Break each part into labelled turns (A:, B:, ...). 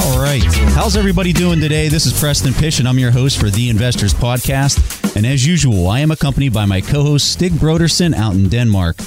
A: All right. How's everybody doing today? This is Preston Pish, and I'm your host for the Investors Podcast. And as usual, I am accompanied by my co host, Stig Brodersen, out in Denmark.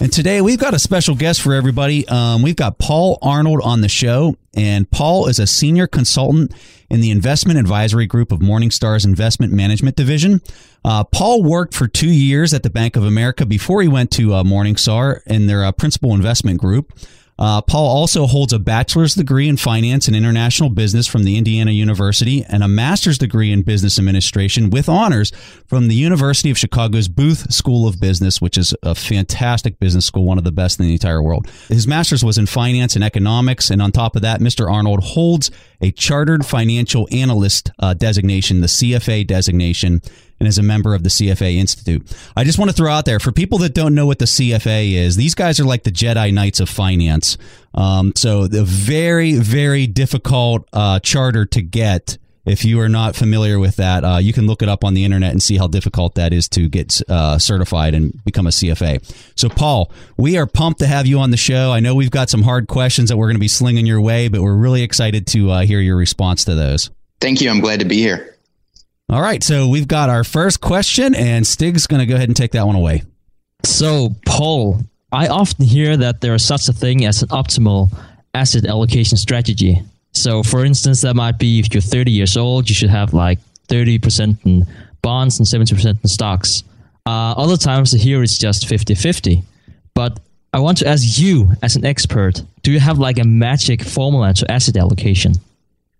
A: And today we've got a special guest for everybody. Um, we've got Paul Arnold on the show, and Paul is a senior consultant in the investment advisory group of Morningstar's Investment Management Division. Uh, Paul worked for two years at the Bank of America before he went to uh, Morningstar in their uh, principal investment group. Uh, Paul also holds a bachelor's degree in finance and international business from the Indiana University and a master's degree in business administration with honors from the University of Chicago's Booth School of Business, which is a fantastic business school, one of the best in the entire world. His master's was in finance and economics. And on top of that, Mr. Arnold holds a chartered financial analyst uh, designation, the CFA designation and is a member of the CFA Institute. I just want to throw out there for people that don't know what the CFA is, these guys are like the Jedi Knights of finance. Um, so the very, very difficult uh, charter to get. If you are not familiar with that, uh, you can look it up on the internet and see how difficult that is to get uh, certified and become a CFA. So, Paul, we are pumped to have you on the show. I know we've got some hard questions that we're going to be slinging your way, but we're really excited to uh, hear your response to those.
B: Thank you. I'm glad to be here.
A: All right, so we've got our first question, and Stig's going to go ahead and take that one away.
C: So, Paul, I often hear that there is such a thing as an optimal asset allocation strategy. So, for instance, that might be if you're 30 years old, you should have like 30% in bonds and 70% in stocks. Uh, other times, here it's just 50 50. But I want to ask you, as an expert, do you have like a magic formula to asset allocation?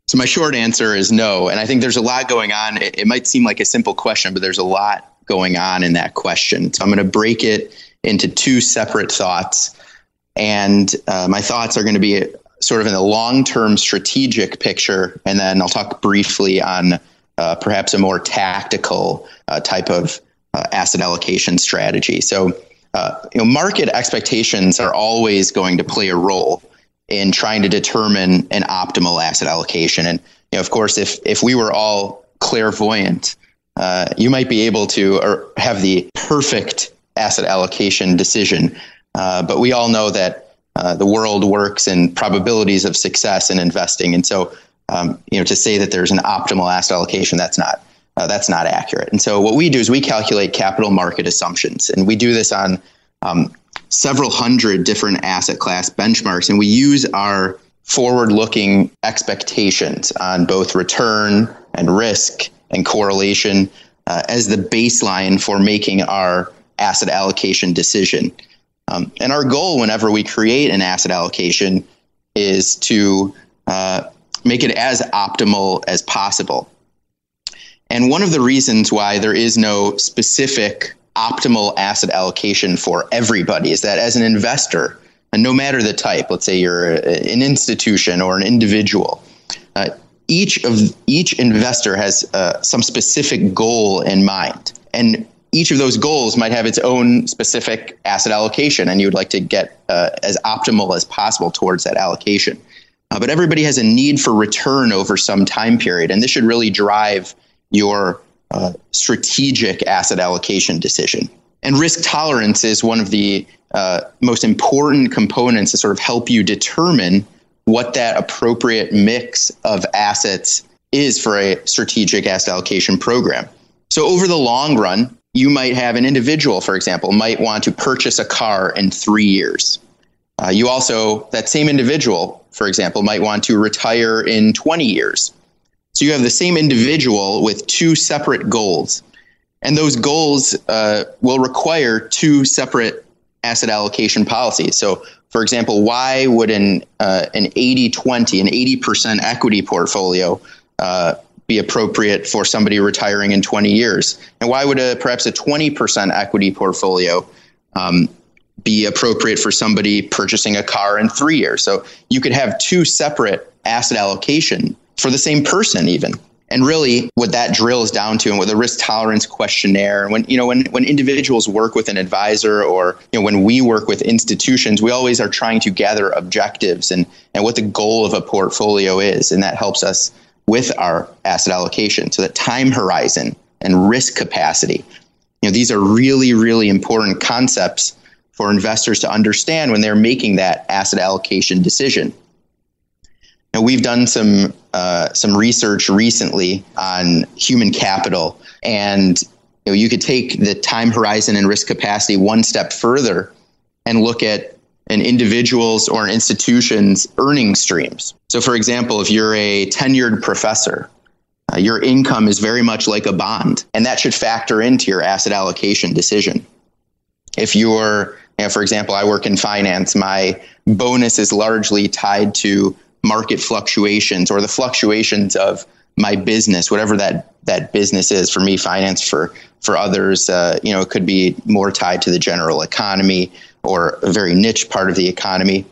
B: So my short answer is no. And I think there's a lot going on. It, it might seem like a simple question, but there's a lot going on in that question. So I'm going to break it into two separate thoughts. And uh, my thoughts are going to be sort of in the long term strategic picture. And then I'll talk briefly on uh, perhaps a more tactical uh, type of uh, asset allocation strategy. So, uh, you know, market expectations are always going to play a role in trying to determine an optimal asset allocation. And you know, of course, if if we were all clairvoyant, uh, you might be able to have the perfect asset allocation decision. Uh, but we all know that uh, the world works in probabilities of success in investing, and so um, you know to say that there's an optimal asset allocation, that's not uh, that's not accurate. And so what we do is we calculate capital market assumptions, and we do this on um, several hundred different asset class benchmarks, and we use our forward looking expectations on both return and risk and correlation uh, as the baseline for making our asset allocation decision. Um, and our goal, whenever we create an asset allocation, is to uh, make it as optimal as possible. And one of the reasons why there is no specific optimal asset allocation for everybody is that as an investor, and no matter the type, let's say you're an institution or an individual, uh, each of each investor has uh, some specific goal in mind, and each of those goals might have its own specific asset allocation, and you would like to get uh, as optimal as possible towards that allocation. Uh, but everybody has a need for return over some time period, and this should really drive your uh, strategic asset allocation decision. And risk tolerance is one of the uh, most important components to sort of help you determine what that appropriate mix of assets is for a strategic asset allocation program. So, over the long run, you might have an individual, for example, might want to purchase a car in three years. Uh, you also, that same individual, for example, might want to retire in 20 years. So you have the same individual with two separate goals. And those goals uh, will require two separate asset allocation policies. So, for example, why would an, uh, an 80 20, an 80% equity portfolio uh, be appropriate for somebody retiring in 20 years? And why would a, perhaps a 20% equity portfolio um, be appropriate for somebody purchasing a car in three years? So you could have two separate asset allocation for the same person even And really what that drills down to and with a risk tolerance questionnaire, when you know when when individuals work with an advisor or you know when we work with institutions, we always are trying to gather objectives and and what the goal of a portfolio is. And that helps us with our asset allocation. So that time horizon and risk capacity. You know, these are really, really important concepts for investors to understand when they're making that asset allocation decision. Now, we've done some uh, some research recently on human capital, and you know, you could take the time horizon and risk capacity one step further and look at an individual's or an institution's earning streams. So, for example, if you're a tenured professor, uh, your income is very much like a bond, and that should factor into your asset allocation decision. If you're, you know, for example, I work in finance, my bonus is largely tied to market fluctuations or the fluctuations of my business, whatever that that business is. For me, finance. For for others, uh, you know, it could be more tied to the general economy or a very niche part of the economy.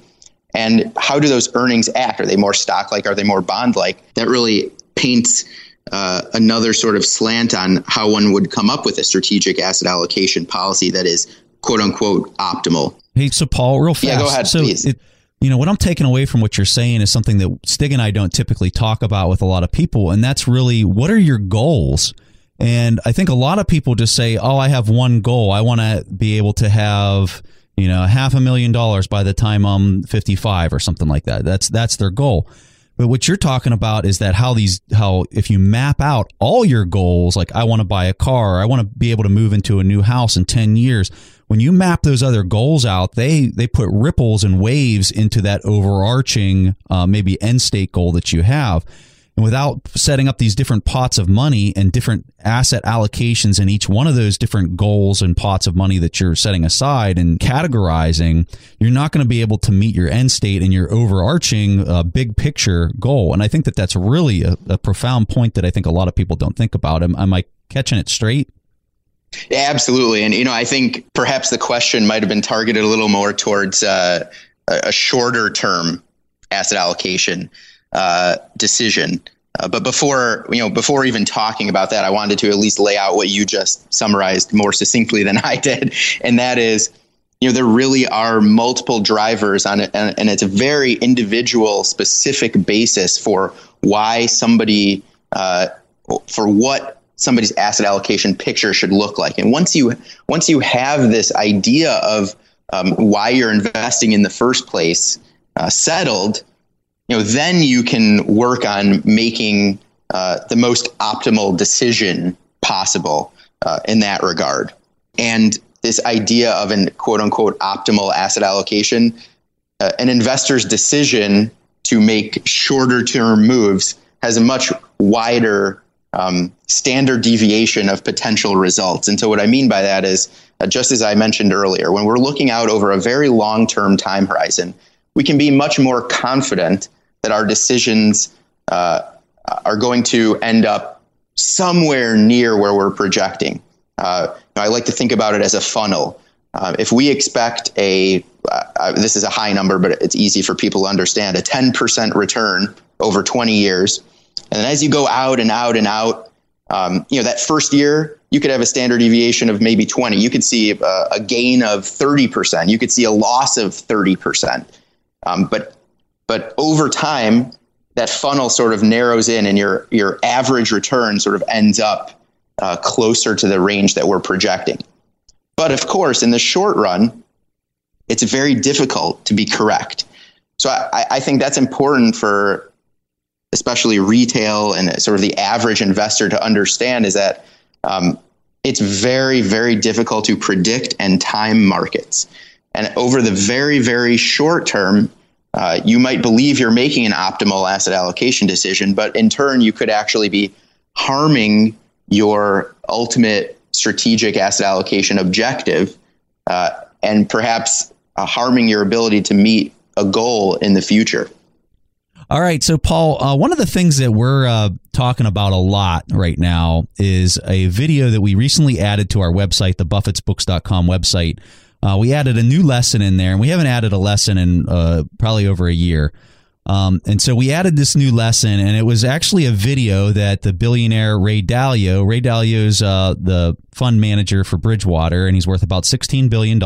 B: And how do those earnings act? Are they more stock like? Are they more bond like? That really paints uh, another sort of slant on how one would come up with a strategic asset allocation policy that is quote unquote optimal.
A: Hey, so Paul, real fast.
B: Yeah, go ahead,
A: so
B: please.
A: It, you know, what I'm taking away from what you're saying is something that Stig and I don't typically talk about with a lot of people, and that's really what are your goals? And I think a lot of people just say, "Oh, I have one goal. I want to be able to have." you know, half a million dollars by the time I'm 55 or something like that. That's that's their goal. But what you're talking about is that how these how if you map out all your goals, like I want to buy a car, I want to be able to move into a new house in 10 years. When you map those other goals out, they they put ripples and waves into that overarching uh, maybe end state goal that you have. And without setting up these different pots of money and different asset allocations in each one of those different goals and pots of money that you're setting aside and categorizing, you're not going to be able to meet your end state and your overarching uh, big picture goal. And I think that that's really a, a, profound point that I think a lot of people don't think about. Am, am I catching it straight?
B: Yeah, absolutely. And, you know, I think perhaps the question might have been targeted a little more towards uh, a shorter term asset allocation uh, decision. Uh, but before you know, before even talking about that, I wanted to at least lay out what you just summarized more succinctly than I did, and that is, you know, there really are multiple drivers on it, and, and it's a very individual, specific basis for why somebody, uh, for what somebody's asset allocation picture should look like. And once you once you have this idea of um, why you're investing in the first place uh, settled you know, then you can work on making uh, the most optimal decision possible uh, in that regard. And this idea of an quote unquote optimal asset allocation, uh, an investor's decision to make shorter term moves has a much wider um, standard deviation of potential results. And so, what I mean by that is, uh, just as I mentioned earlier, when we're looking out over a very long term time horizon, we can be much more confident that our decisions uh, are going to end up somewhere near where we're projecting. Uh, I like to think about it as a funnel. Uh, if we expect a, uh, uh, this is a high number, but it's easy for people to understand, a 10% return over 20 years, and as you go out and out and out, um, you know that first year you could have a standard deviation of maybe 20. You could see a, a gain of 30%. You could see a loss of 30%. Um, but but over time, that funnel sort of narrows in, and your your average return sort of ends up uh, closer to the range that we're projecting. But of course, in the short run, it's very difficult to be correct. So I, I think that's important for especially retail and sort of the average investor to understand is that um, it's very, very difficult to predict and time markets. And over the very, very short term, uh, you might believe you're making an optimal asset allocation decision, but in turn, you could actually be harming your ultimate strategic asset allocation objective uh, and perhaps uh, harming your ability to meet a goal in the future.
A: All right. So, Paul, uh, one of the things that we're uh, talking about a lot right now is a video that we recently added to our website, the buffettsbooks.com website, uh, we added a new lesson in there, and we haven't added a lesson in uh, probably over a year. Um, and so we added this new lesson, and it was actually a video that the billionaire Ray Dalio, Ray Dalio is uh, the fund manager for Bridgewater, and he's worth about $16 billion.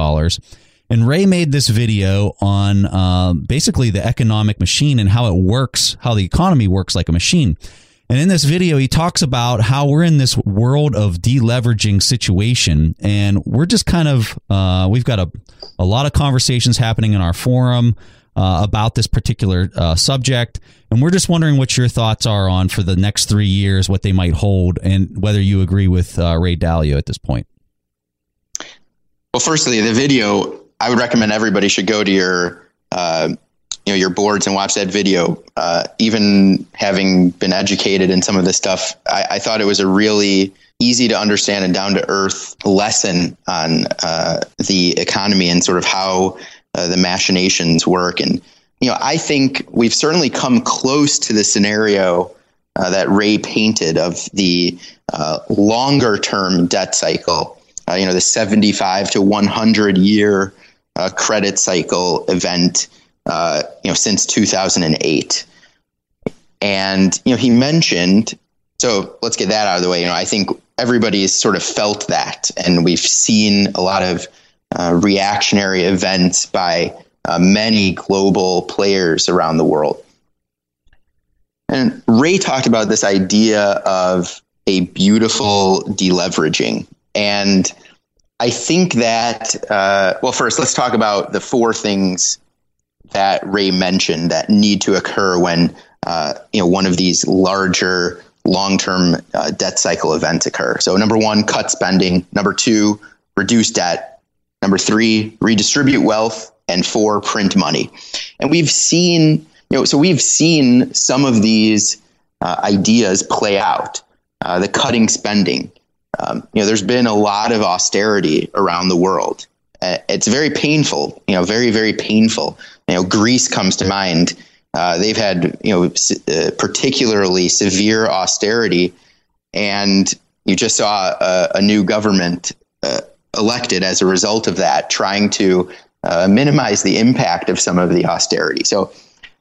A: And Ray made this video on um, basically the economic machine and how it works, how the economy works like a machine. And in this video, he talks about how we're in this world of deleveraging situation. And we're just kind of, uh, we've got a, a lot of conversations happening in our forum uh, about this particular uh, subject. And we're just wondering what your thoughts are on for the next three years, what they might hold, and whether you agree with uh, Ray Dalio at this point.
B: Well, firstly, the video, I would recommend everybody should go to your uh, you know your boards and watch that video. Uh, even having been educated in some of this stuff, I, I, thought it was a really easy to understand and down to earth lesson on uh, the economy and sort of how uh, the machinations work. And you know, I think we've certainly come close to the scenario uh, that Ray painted of the uh, longer term debt cycle. You know, the 75 to 100 year credit cycle event uh, you know, since 2008. And, you know, he mentioned, so let's get that out of the way. You know, I think everybody's sort of felt that, and we've seen a lot of uh, reactionary events by uh, many global players around the world. And Ray talked about this idea of a beautiful deleveraging. And I think that, uh, well, first, let's talk about the four things that Ray mentioned that need to occur when uh, you know one of these larger long-term uh, debt cycle events occur. So number one, cut spending. Number two, reduce debt. Number three, redistribute wealth. And four, print money. And we've seen, you know, so we've seen some of these uh, ideas play out. Uh, the cutting spending. Um, you know, there's been a lot of austerity around the world. Uh, it's very painful. You know, very very painful you know, Greece comes to mind. Uh, they've had you know uh, particularly severe austerity, and you just saw a, a new government uh, elected as a result of that, trying to uh, minimize the impact of some of the austerity. So,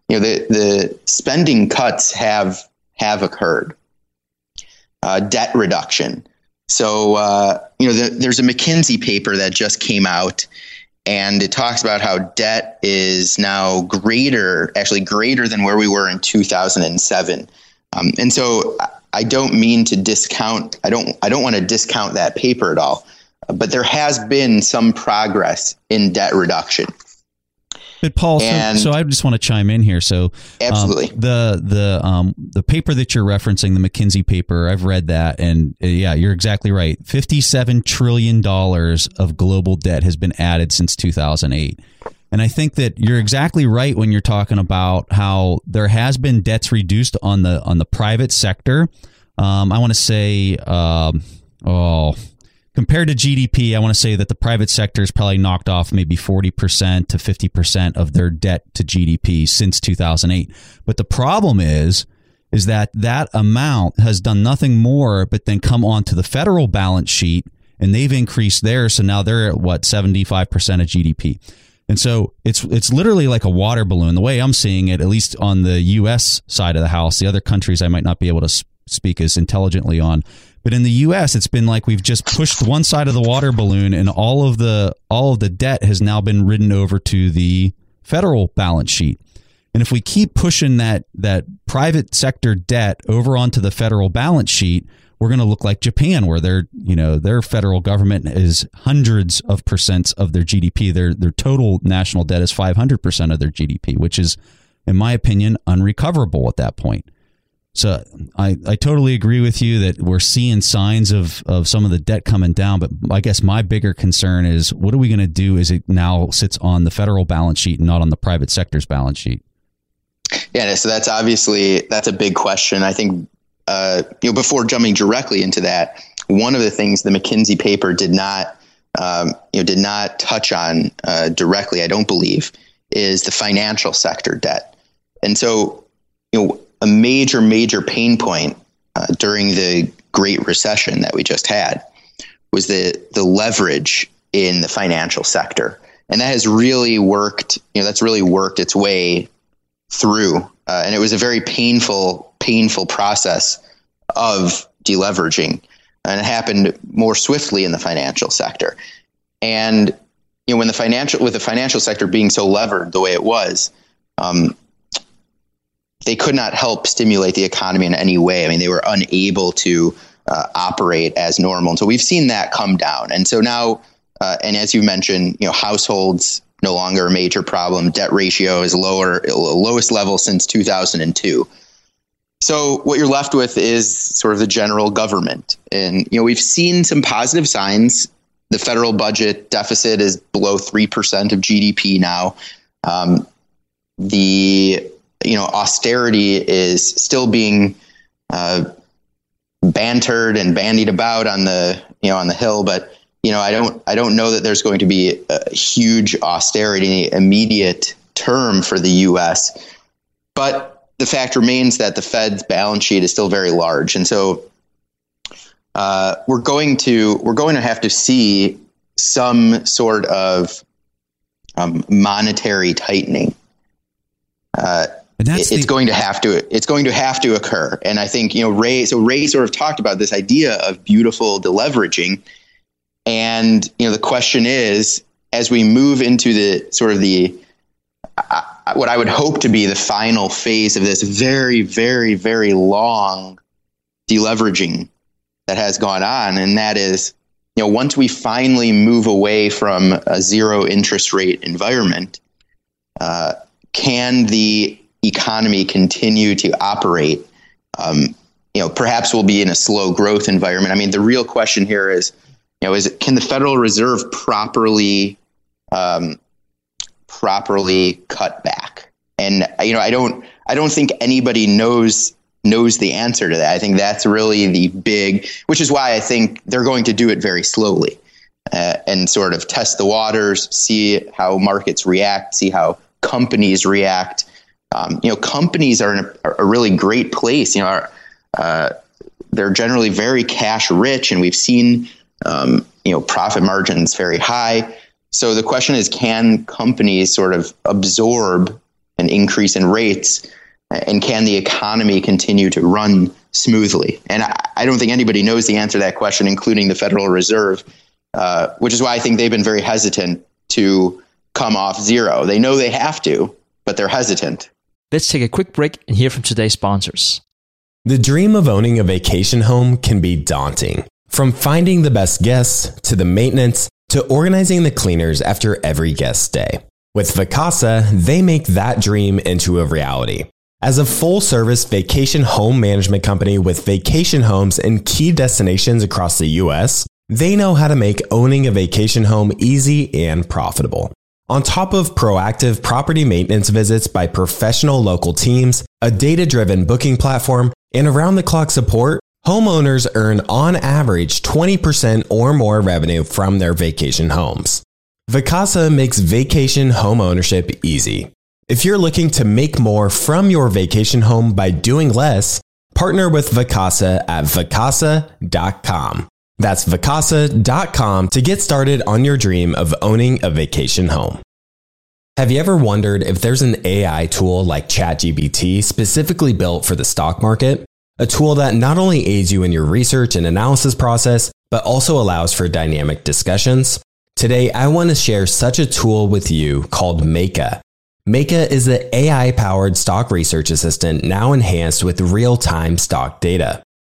B: you know, the the spending cuts have have occurred. Uh, debt reduction. So, uh, you know, the, there's a McKinsey paper that just came out and it talks about how debt is now greater, actually greater than where we were in 2007. Um, and so I don't mean to discount. I don't. I don't want to discount that paper at all. But there has been some progress in debt reduction.
A: But Paul, so, so, I just want to chime in here. So, um,
B: absolutely,
A: um, the the um, the paper that you're referencing, the McKinsey paper, I've read that, and uh, yeah, you're exactly right. Fifty-seven trillion dollars of global debt has been added since 2008. And I think that you're exactly right when you're talking about how there has been debts reduced on the on the private sector. Um, I want to say, um, oh, compared to GDP, I want to say that the private sector has probably knocked off maybe 40% to 50% of their debt to GDP since 2008. But the problem is, is that that amount has done nothing more but then come onto the federal balance sheet and they've increased theirs. So now they're at what, 75% of GDP. And so it's it's literally like a water balloon. The way I'm seeing it, at least on the U.S. side of the house, the other countries I might not be able to speak as intelligently on. But in the U.S., it's been like we've just pushed one side of the water balloon, and all of the all of the debt has now been ridden over to the federal balance sheet. And if we keep pushing that that private sector debt over onto the federal balance sheet, we're going to look like Japan, where their you know their federal government is hundreds of percents of their GDP. Their their total national debt is five hundred percent of their GDP, which is, in my opinion, unrecoverable at that point. So I, I totally agree with you that we're seeing signs of, of some of the debt coming down. But I guess my bigger concern is what are we going to do as it now sits on the federal balance sheet and not on the private sector's balance sheet?
B: Yeah, so that's obviously that's a big question. I think uh, you know before jumping directly into that, one of the things the McKinsey paper did not um, you know did not touch on uh, directly, I don't believe, is the financial sector debt. And so you know a major, major pain point uh, during the Great Recession that we just had was the the leverage in the financial sector, and that has really worked. You know, that's really worked its way through, uh, and it was a very painful, painful process of deleveraging, and it happened more swiftly in the financial sector. And you know, when the financial with the financial sector being so levered the way it was, um, they could not help stimulate the economy in any way. I mean, they were unable to uh, operate as normal. And so we've seen that come down. And so now, uh, and as you mentioned, you know, households no longer a major problem. Debt ratio is lower, lowest level since 2002. So what you're left with is sort of the general government. And you know, we've seen some positive signs. The federal budget deficit is below 3% of GDP now. Um, the you know austerity is still being uh, bantered and bandied about on the you know on the hill, but you know I don't I don't know that there's going to be a huge austerity immediate term for the U.S. But the fact remains that the Fed's balance sheet is still very large, and so uh, we're going to we're going to have to see some sort of um, monetary tightening. Uh, it's the- going to have to it's going to have to occur. And I think you know Ray. So Ray sort of talked about this idea of beautiful deleveraging, and you know the question is as we move into the sort of the uh, what I would hope to be the final phase of this very very very long deleveraging that has gone on, and that is you know once we finally move away from a zero interest rate environment. Uh, can the economy continue to operate, um, you know, perhaps we'll be in a slow growth environment. I mean, the real question here is, you know, is it, can the Federal Reserve properly um, properly cut back? And you know, I don't I don't think anybody knows knows the answer to that. I think that's really the big, which is why I think they're going to do it very slowly uh, and sort of test the waters, see how markets react, see how companies react, um, you know, companies are in a, a, really great place. You know, uh, they're generally very cash rich, and we've seen um, you know profit margins very high. So the question is, can companies sort of absorb an increase in rates, and can the economy continue to run smoothly? And I, I don't think anybody knows the answer to that question, including the Federal Reserve, uh, which is why I think they've been very hesitant to come off zero. They know they have to, but they're hesitant.
C: Let's take a quick break and hear from today's sponsors.
D: The dream of owning a vacation home can be daunting. From finding the best guests to the maintenance to organizing the cleaners after every guest stay. With Vacasa, they make that dream into a reality. As a full service vacation home management company with vacation homes in key destinations across the US, they know how to make owning a vacation home easy and profitable. On top of proactive property maintenance visits by professional local teams, a data driven booking platform, and around the clock support, homeowners earn on average 20% or more revenue from their vacation homes. Vacasa makes vacation home ownership easy. If you're looking to make more from your vacation home by doing less, partner with Vacasa at vacasa.com. That's vacasa.com to get started on your dream of owning a vacation home. Have you ever wondered if there's an AI tool like ChatGPT specifically built for the stock market? A tool that not only aids you in your research and analysis process, but also allows for dynamic discussions? Today, I want to share such a tool with you called Meyka. Meyka is the AI powered stock research assistant now enhanced with real time stock data.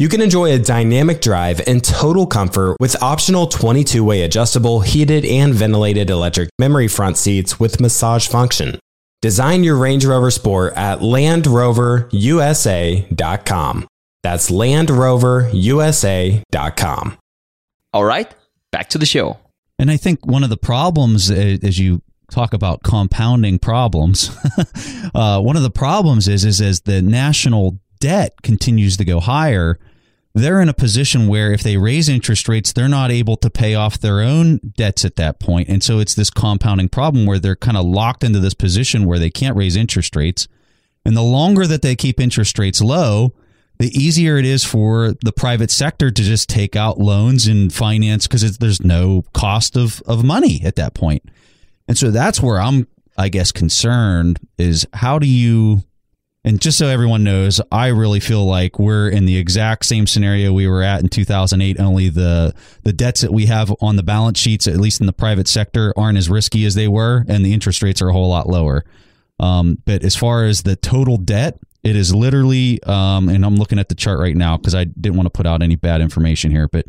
D: You can enjoy a dynamic drive and total comfort with optional 22 way adjustable, heated, and ventilated electric memory front seats with massage function. Design your Range Rover Sport at LandRoverUSA.com. That's LandRoverUSA.com.
E: All right, back to the show.
A: And I think one of the problems, as you talk about compounding problems, uh, one of the problems is, is as the national debt continues to go higher, they're in a position where if they raise interest rates, they're not able to pay off their own debts at that point. And so it's this compounding problem where they're kind of locked into this position where they can't raise interest rates. And the longer that they keep interest rates low, the easier it is for the private sector to just take out loans and finance because there's no cost of, of money at that point. And so that's where I'm, I guess, concerned is how do you, and just so everyone knows, I really feel like we're in the exact same scenario we were at in 2008. Only the the debts that we have on the balance sheets, at least in the private sector, aren't as risky as they were, and the interest rates are a whole lot lower. Um, but as far as the total debt, it is literally, um, and I'm looking at the chart right now because I didn't want to put out any bad information here, but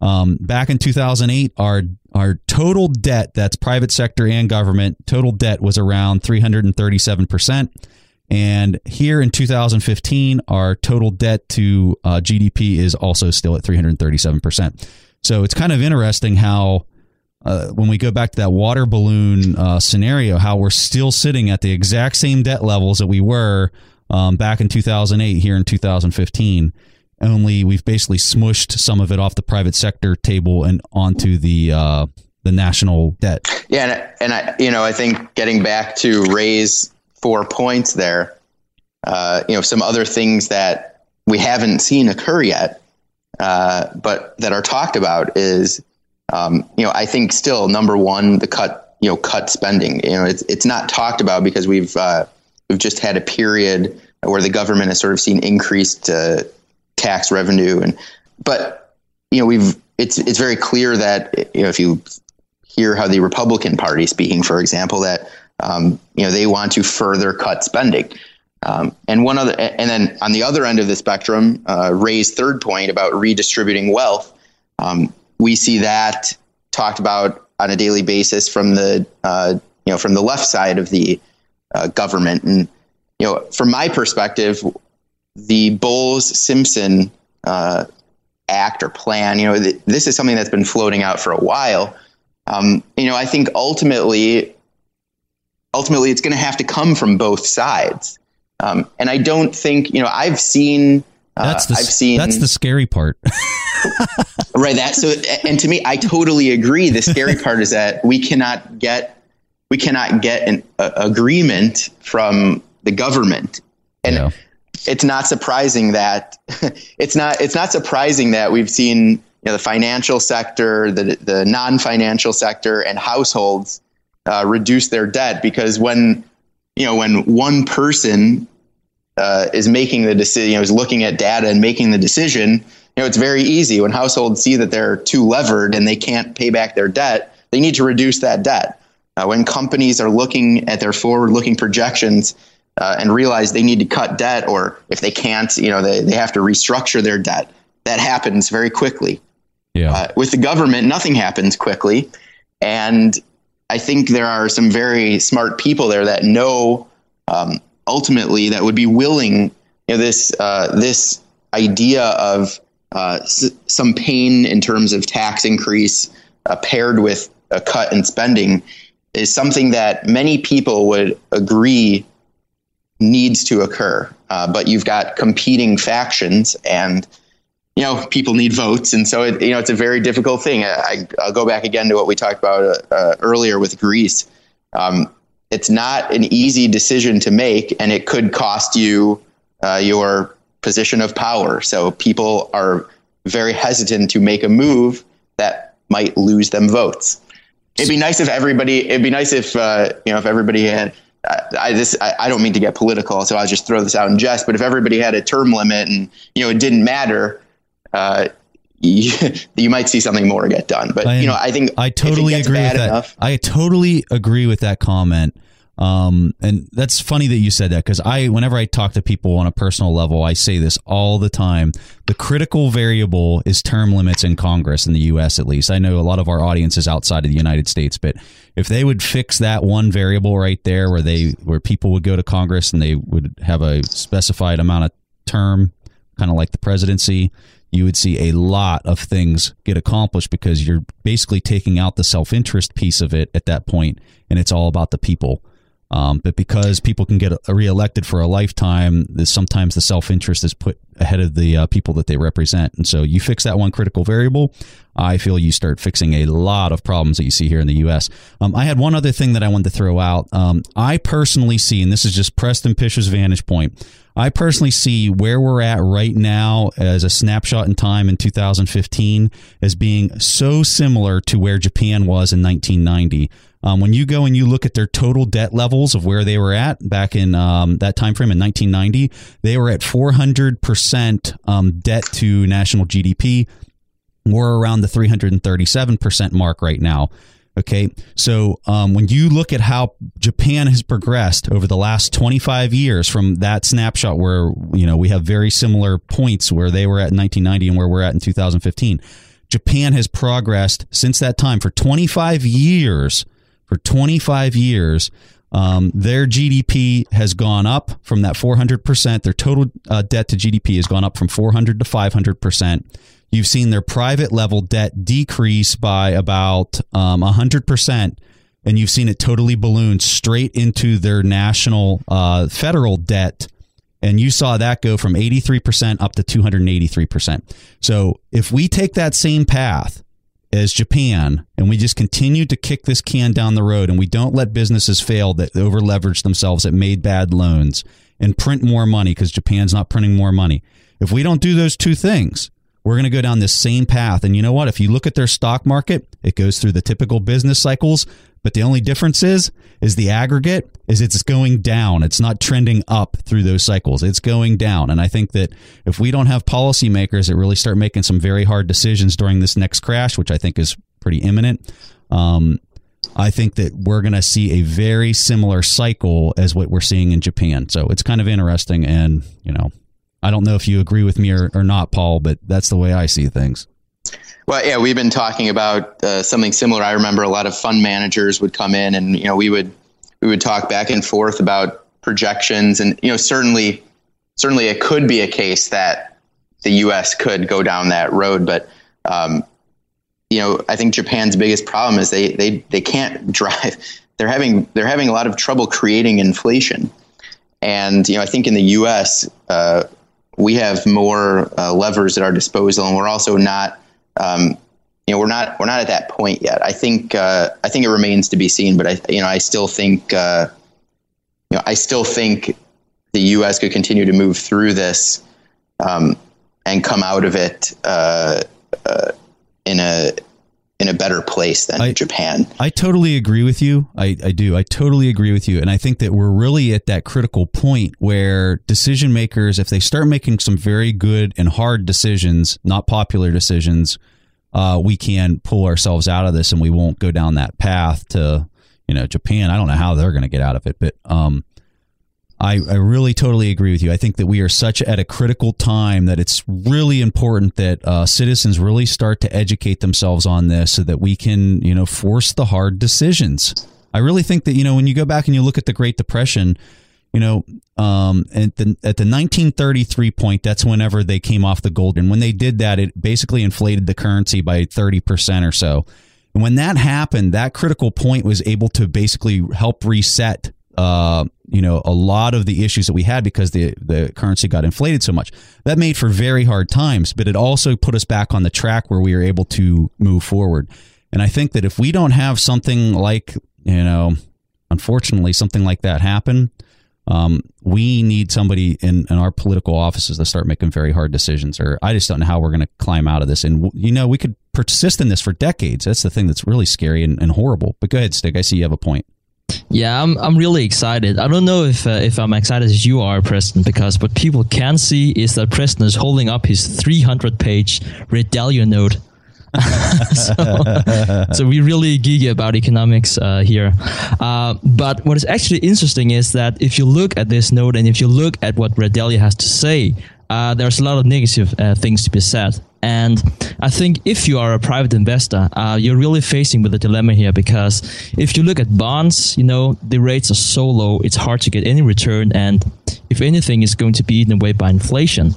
A: um, back in 2008, our our total debt, that's private sector and government, total debt was around 337 percent. And here in 2015, our total debt to uh, GDP is also still at 337 percent. So it's kind of interesting how uh, when we go back to that water balloon uh, scenario, how we're still sitting at the exact same debt levels that we were um, back in 2008 here in 2015 only we've basically smushed some of it off the private sector table and onto the uh, the national debt.
B: Yeah, and, and I, you know, I think getting back to Ray's four points there, uh, you know, some other things that we haven't seen occur yet, uh, but that are talked about is, um, you know, I think still number one, the cut, you know, cut spending. You know, it's it's not talked about because we've uh, we've just had a period where the government has sort of seen increased uh, tax revenue, and but you know we've it's it's very clear that you know if you hear how the Republican Party speaking, for example, that um, you know they want to further cut spending. Um, and one other, and then on the other end of the spectrum, uh, Ray's third point about redistributing wealth, um, we see that talked about on a daily basis from the uh, you know from the left side of the uh, government. And you know, from my perspective, the Bowles Simpson uh, act or plan, you know, th- this is something that's been floating out for a while. Um, you know, I think ultimately, ultimately, it's going to have to come from both sides. Um, and I don't think, you know, I've seen.
A: Uh, that's the, I've seen that's the scary part.
B: right. That so, and to me, I totally agree. The scary part is that we cannot get we cannot get an a, agreement from the government, and yeah. it's not surprising that it's not it's not surprising that we've seen you know the financial sector, the the non financial sector, and households uh, reduce their debt because when you know when one person uh, is making the decision, you know, is looking at data and making the decision. You know, it's very easy when households see that they're too levered and they can't pay back their debt. They need to reduce that debt. Uh, when companies are looking at their forward-looking projections uh, and realize they need to cut debt, or if they can't, you know, they, they have to restructure their debt. That happens very quickly. Yeah. Uh, with the government, nothing happens quickly, and I think there are some very smart people there that know um, ultimately that would be willing. You know, this uh, this idea of uh, s- some pain in terms of tax increase uh, paired with a cut in spending is something that many people would agree needs to occur. Uh, but you've got competing factions and you know people need votes and so it, you know it's a very difficult thing I, will go back again to what we talked about uh, earlier with greece um, it's not an easy decision to make and it could cost you uh, your position of power so people are very hesitant to make a move that might lose them votes it'd be nice if everybody. It'd be nice if uh, you know if everybody had. I, I this I, I don't mean to get political, so I'll just throw this out in jest. But if everybody had a term limit and you know it didn't matter, uh, you, you might see something more get done. But
A: I-
B: you know, I think
A: I totally agree with that.
B: enough-
A: I totally agree with that comment. Um, and that's funny that you said that because I, whenever I talk to people on a personal level, I say this all the time. The critical variable is term limits in Congress in the U.S. At least I know a lot of our audience is outside of the United States, but if they would fix that one variable right there, where they where people would go to Congress and they would have a specified amount of term, kind of like the presidency, you would see a lot of things get accomplished because you're basically taking out the self interest piece of it at that point, and it's all about the people. Um, but because people can get reelected for a lifetime, sometimes the self interest is put ahead of the uh, people that they represent. And so you fix that one critical variable, I feel you start fixing a lot of problems that you see here in the U.S. Um, I had one other thing that I wanted to throw out. Um, I personally see, and this is just Preston Pish's vantage point. I personally see where we're at right now as a snapshot in time in 2015 as being so similar to where Japan was in 1990. Um, when you go and you look at their total debt levels of where they were at back in um, that time frame in 1990, they were at 400 percent um, debt to national GDP. We're around the 337 percent mark right now. Okay, so um, when you look at how Japan has progressed over the last 25 years from that snapshot, where you know we have very similar points where they were at in 1990 and where we're at in 2015, Japan has progressed since that time for 25 years. For 25 years, um, their GDP has gone up from that 400%. Their total uh, debt to GDP has gone up from 400 to 500%. You've seen their private level debt decrease by about um, 100%. And you've seen it totally balloon straight into their national uh, federal debt. And you saw that go from 83% up to 283%. So if we take that same path, as Japan, and we just continue to kick this can down the road, and we don't let businesses fail that over leverage themselves, that made bad loans, and print more money because Japan's not printing more money. If we don't do those two things, we're going to go down this same path. And you know what? If you look at their stock market, it goes through the typical business cycles, but the only difference is is the aggregate is it's going down. It's not trending up through those cycles. It's going down. And I think that if we don't have policymakers that really start making some very hard decisions during this next crash, which I think is pretty imminent, um, I think that we're going to see a very similar cycle as what we're seeing in Japan. So it's kind of interesting. And, you know, I don't know if you agree with me or, or not, Paul, but that's the way I see things.
B: Well, yeah, we've been talking about uh, something similar. I remember a lot of fund managers would come in, and you know, we would we would talk back and forth about projections, and you know, certainly, certainly, it could be a case that the U.S. could go down that road, but um, you know, I think Japan's biggest problem is they they they can't drive. They're having they're having a lot of trouble creating inflation, and you know, I think in the U.S. Uh, we have more uh, levers at our disposal, and we're also not um, you know, we're not we're not at that point yet. I think uh, I think it remains to be seen, but I you know I still think uh, you know I still think the U.S. could continue to move through this um, and come out of it uh, uh in a in a better place than
A: I-
B: Japan.
A: I totally agree with you. I, I do. I totally agree with you. And I think that we're really at that critical point where decision makers, if they start making some very good and hard decisions, not popular decisions, uh, we can pull ourselves out of this and we won't go down that path to, you know, Japan. I don't know how they're going to get out of it, but um, I, I really totally agree with you. I think that we are such at a critical time that it's really important that uh, citizens really start to educate themselves on this so that we can, you know, force the hard decisions. I really think that, you know, when you go back and you look at the Great Depression, you know, um, at the at the 1933 point, that's whenever they came off the gold. And when they did that, it basically inflated the currency by 30 percent or so. And when that happened, that critical point was able to basically help reset uh, you know, a lot of the issues that we had because the the currency got inflated so much. That made for very hard times, but it also put us back on the track where we were able to move forward. And I think that if we don't have something like, you know, unfortunately, something like that happen, um, we need somebody in, in our political offices to start making very hard decisions. Or I just don't know how we're going to climb out of this. And you know, we could persist in this for decades. That's the thing that's really scary and, and horrible. But go ahead, Stig. I see you have a point.
C: Yeah, I'm I'm really excited. I don't know if uh, if I'm excited as you are, Preston, because what people can see is that Preston is holding up his 300 page Ray Dalio note. so, so we really geeky about economics uh, here. Uh, but what is actually interesting is that if you look at this note and if you look at what Ray Dalio has to say, uh, there's a lot of negative uh, things to be said. And I think if you are a private investor, uh, you're really facing with a dilemma here because if you look at bonds, you know, the rates are so low, it's hard to get any return. And if anything, is going to be eaten away by inflation.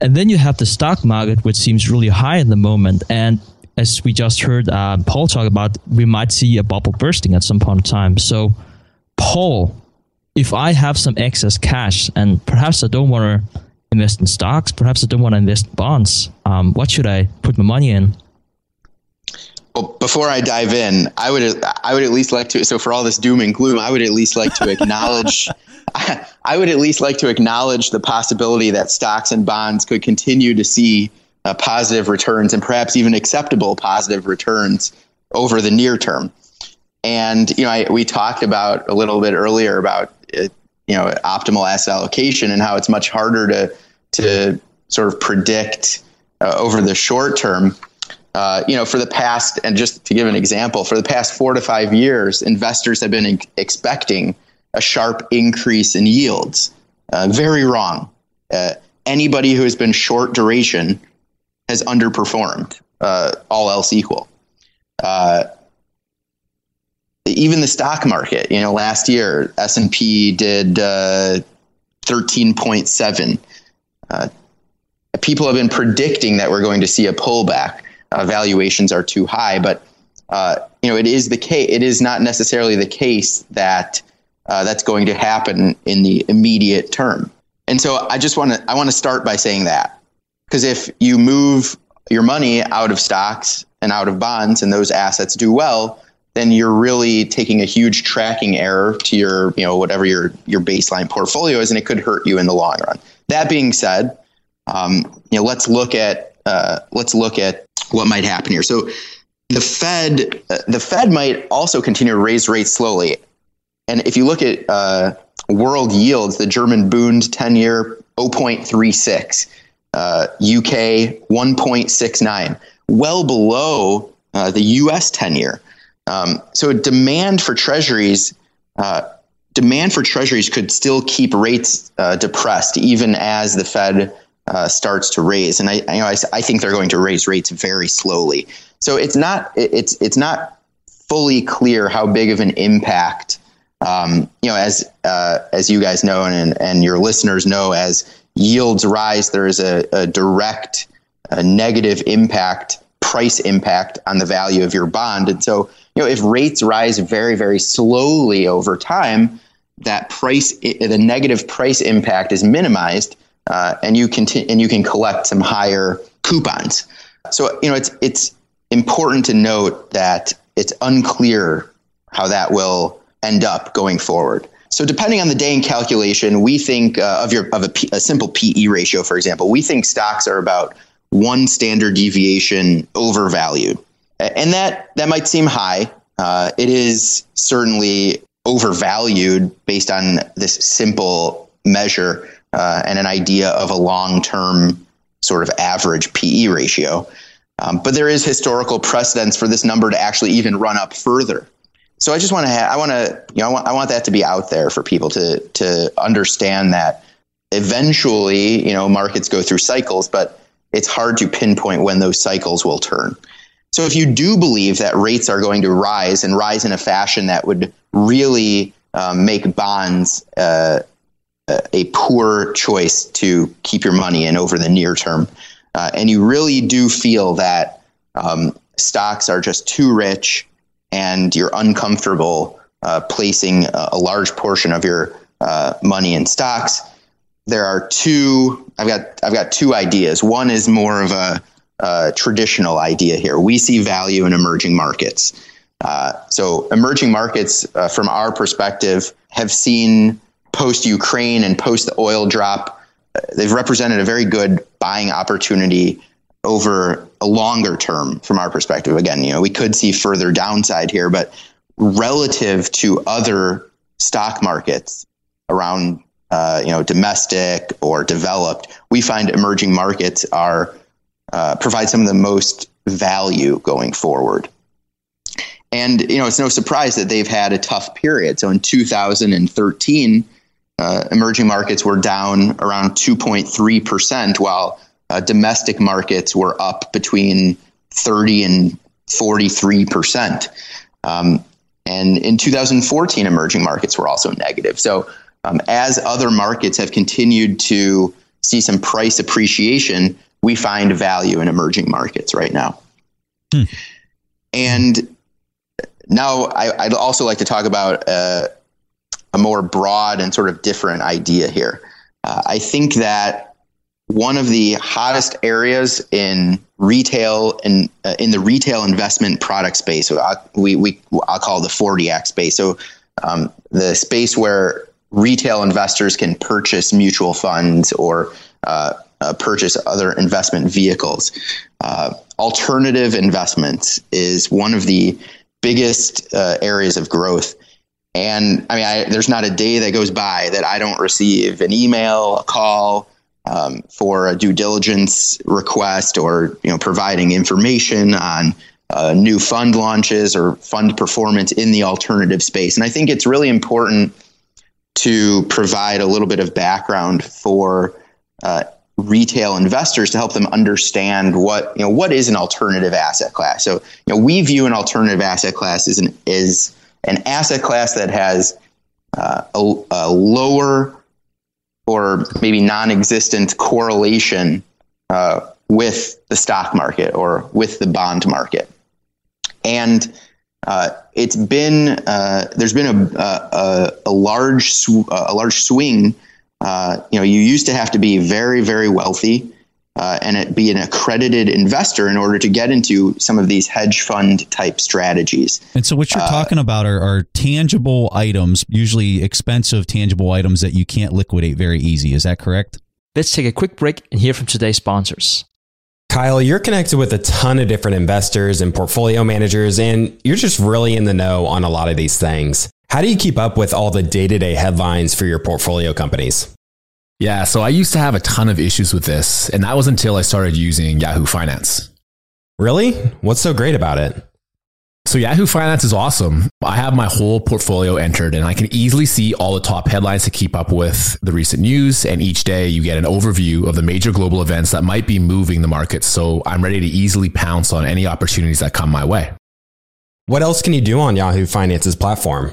C: And then you have the stock market, which seems really high at the moment. And as we just heard uh, Paul talk about, we might see a bubble bursting at some point in time. So, Paul, if I have some excess cash and perhaps I don't want to invest in stocks. Perhaps I don't want to invest in bonds. Um, what should I put my money in?
B: Well, before I dive in, I would I would at least like to. So for all this doom and gloom, I would at least like to acknowledge. I, would at least like to acknowledge the possibility that stocks and bonds could continue to see uh, positive returns and perhaps even acceptable positive returns over the near term. And you know, I, we talked about a little bit earlier about uh, you know optimal asset allocation and how it's much harder to to sort of predict uh, over the short term. Uh, you know, for the past, and just to give an example, for the past four to five years, investors have been expecting a sharp increase in yields. Uh, very wrong. Uh, anybody who has been short duration has underperformed, uh, all else equal. Uh, even the stock market, you know, last year S&P did uh, 13.7. People have been predicting that we're going to see a pullback. Uh, valuations are too high, but uh, you know, it is the case. It is not necessarily the case that uh, that's going to happen in the immediate term. And so, I just want to I want to start by saying that because if you move your money out of stocks and out of bonds, and those assets do well, then you're really taking a huge tracking error to your, you know, whatever your your baseline portfolio is, and it could hurt you in the long run. That being said, um, you know, let's look at uh, let's look at what might happen here. So, the Fed uh, the Fed might also continue to raise rates slowly, and if you look at uh, world yields, the German Bund ten year 0.36, UK 1.69, well below uh, the U.S. ten year. Um, so demand for treasuries, uh, demand for treasuries could still keep rates uh, depressed even as the Fed uh, starts to raise. And I, you know, I, I, think they're going to raise rates very slowly. So it's not it's it's not fully clear how big of an impact. Um, you know, as uh, as you guys know and and your listeners know, as yields rise, there is a, a direct a negative impact, price impact on the value of your bond, and so you know, if rates rise very, very slowly over time, that price, the negative price impact is minimized, uh, and you can and you can collect some higher coupons. So you know, it's it's important to note that it's unclear how that will end up going forward. So depending on the day in calculation, we think uh, of your of a, P, a simple PE ratio, for example, we think stocks are about one standard deviation overvalued and that that might seem high. Uh, it is certainly overvalued based on this simple measure uh, and an idea of a long-term sort of average PE ratio. Um, but there is historical precedence for this number to actually even run up further. So I just want to ha- I want to you know I want, I want that to be out there for people to to understand that eventually you know markets go through cycles, but it's hard to pinpoint when those cycles will turn. So if you do believe that rates are going to rise and rise in a fashion that would really um, make bonds uh, a poor choice to keep your money in over the near term, uh, and you really do feel that um, stocks are just too rich and you're uncomfortable uh, placing a, a, large portion of your uh, money in stocks, there are two. I've got I've got two ideas. One is more of a uh, traditional idea here. We see value in emerging markets. Uh, so, emerging markets, uh, from our perspective, have seen post Ukraine and post the oil drop, uh, they've represented a very good buying opportunity over a longer term from our perspective. Again, you know, we could see further downside here, but relative to other stock markets around uh, you know domestic or developed, we find emerging markets are uh, provide some of the most value going forward. And you know, it's no surprise that they've had a tough period. So in 2013, uh, emerging markets were down around 2.3 percent, while uh, domestic markets were up between 30 and 43 percent. Um, and in 2014, emerging markets were also negative. So um, as other markets have continued to see some price appreciation, we find value in emerging markets right now. Hmm. And now I, would also like to talk about uh, a more broad and sort of different idea here. Uh, I think that one of the hottest areas in retail and uh, in the retail investment product space, I, we, we I'll call the 40 Act space. So um, the space where retail investors can purchase mutual funds or uh, uh, purchase other investment vehicles. Uh, alternative investments is one of the biggest uh, areas of growth. And I mean, I, there's not a day that goes by that I don't receive an email, a call um, for a due diligence request, or you know, providing information on uh, new fund launches or fund performance in the alternative space. And I think it's really important to provide a little bit of background for uh, retail investors to help them understand what you know what is an alternative asset class. So you know we view an alternative asset class as an is an asset class that has uh, a, a, lower or maybe non-existent correlation uh, with the stock market or with the bond market, and uh, it's been uh, there's been a a, a large sw- a large swing. Uh, you know, you used to have to be very very wealthy uh, and it, be an accredited investor in order to get into some of these hedge fund type strategies.
A: And so, what you're uh, talking about are, are tangible items, usually expensive tangible items that you can't liquidate very easy. Is that correct?
E: Let's take a quick break and hear from today's sponsors.
D: Kyle, you're connected with a ton of different investors and portfolio managers, and you're just really in the know on a lot of these things. How do you keep up with all the day to day headlines for your portfolio companies?
F: Yeah, so I used to have a ton of issues with this, and that was until I started using Yahoo Finance.
D: Really? What's so great about it?
F: So Yahoo Finance is awesome. I have my whole portfolio entered and I can easily see all the top headlines to keep up with the recent news. And each day you get an overview of the major global events that might be moving the market. So I'm ready to easily pounce on any opportunities that come my way.
D: What else can you do on Yahoo Finance's platform?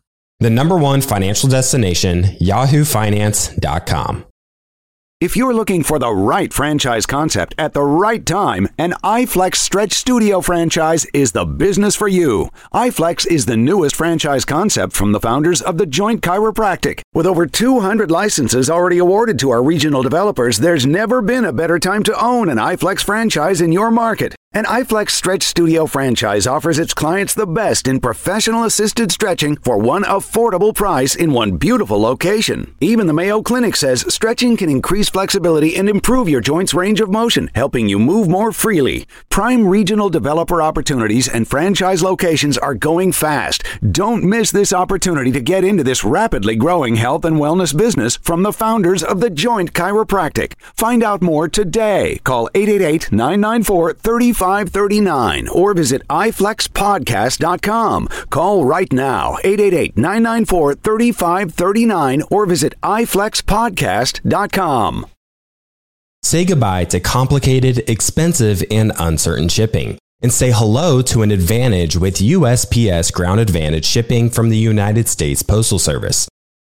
D: The number one financial destination, yahoofinance.com.
G: If you're looking for the right franchise concept at the right time, an iFlex Stretch Studio franchise is the business for you. iFlex is the newest franchise concept from the founders of the Joint Chiropractic. With over 200 licenses already awarded to our regional developers, there's never been a better time to own an iFlex franchise in your market. An iFlex Stretch Studio franchise offers its clients the best in professional assisted stretching for one affordable price in one beautiful location. Even the Mayo Clinic says stretching can increase flexibility and improve your joints' range of motion, helping you move more freely. Prime regional developer opportunities and franchise locations are going fast. Don't miss this opportunity to get into this rapidly growing health and wellness business from the founders of the Joint Chiropractic. Find out more today. Call 888 994 3539 or visit iflexpodcast.com. Call right now 888 994 3539 or visit iflexpodcast.com.
D: Say goodbye to complicated, expensive, and uncertain shipping and say hello to an advantage with USPS Ground Advantage shipping from the United States Postal Service.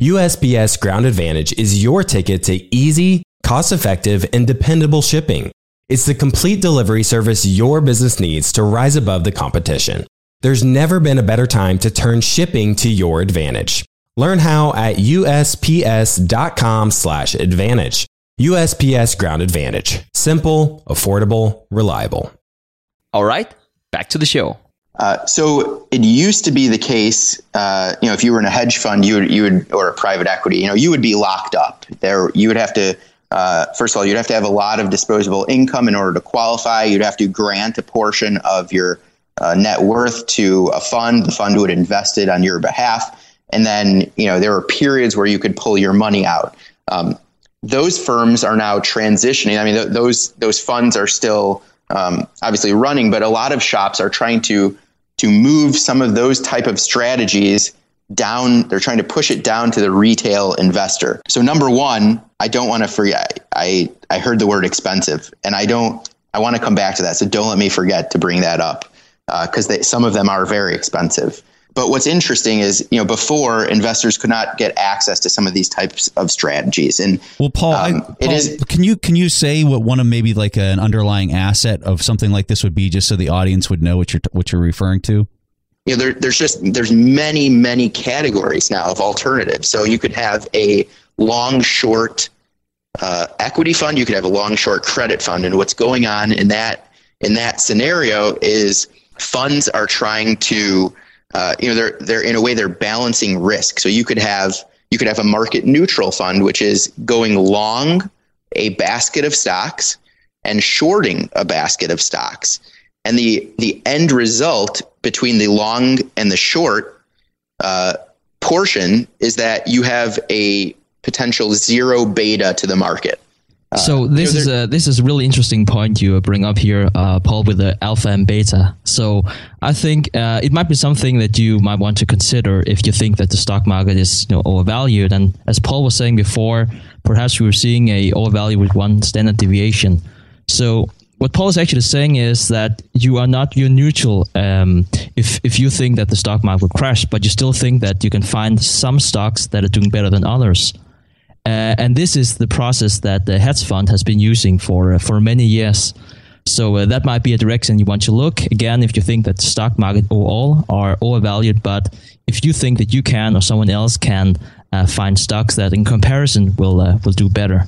D: USPS Ground Advantage is your ticket to easy, cost effective, and dependable shipping. It's the complete delivery service your business needs to rise above the competition. There's never been a better time to turn shipping to your advantage. Learn how at usps.com/advantage. USPS Ground Advantage. Simple, affordable, reliable.
E: All right, back to the show.
B: Uh, so it used to be the case, uh, you know, if you were in a hedge fund, you would, you would, or a private equity, you know, you would be locked up. There, you would have to, uh, first of all, you'd have to have a lot of disposable income in order to qualify. You'd have to grant a portion of your uh, net worth to a fund. The fund would invest it on your behalf, and then, you know, there were periods where you could pull your money out. Um, those firms are now transitioning. I mean, th- those those funds are still um, obviously running, but a lot of shops are trying to to move some of those type of strategies down. They're trying to push it down to the retail investor. So number one, I don't want to forget. I I heard the word expensive, and I don't. I want to come back to that. So don't let me forget to bring that up because uh, some of them are very expensive. But what's interesting is, you know, before investors could not get access to some of these types of strategies. And
A: well, Paul, um, I, Paul it is, can you can you say what one of maybe like an underlying asset of something like this would be, just so the audience would know what you're what you're referring to?
B: You know, there, there's just there's many many categories now of alternatives. So you could have a long short uh, equity fund, you could have a long short credit fund, and what's going on in that in that scenario is funds are trying to uh, you know they're they're in a way they're balancing risk. So you could have you could have a market neutral fund, which is going long a basket of stocks and shorting a basket of stocks. And the the end result between the long and the short uh, portion is that you have a potential zero beta to the market.
C: Uh, so this is a this is a really interesting point you bring up here, uh, Paul, with the alpha and beta. So I think uh, it might be something that you might want to consider if you think that the stock market is you know overvalued. And as Paul was saying before, perhaps we were seeing a overvalue with one standard deviation. So what Paul is actually saying is that you are not you're neutral um, if if you think that the stock market will crash, but you still think that you can find some stocks that are doing better than others. Uh, and this is the process that the hedge fund has been using for uh, for many years. So uh, that might be a direction you want to look. Again, if you think that the stock market overall are overvalued, but if you think that you can or someone else can uh, find stocks that, in comparison, will uh, will do better.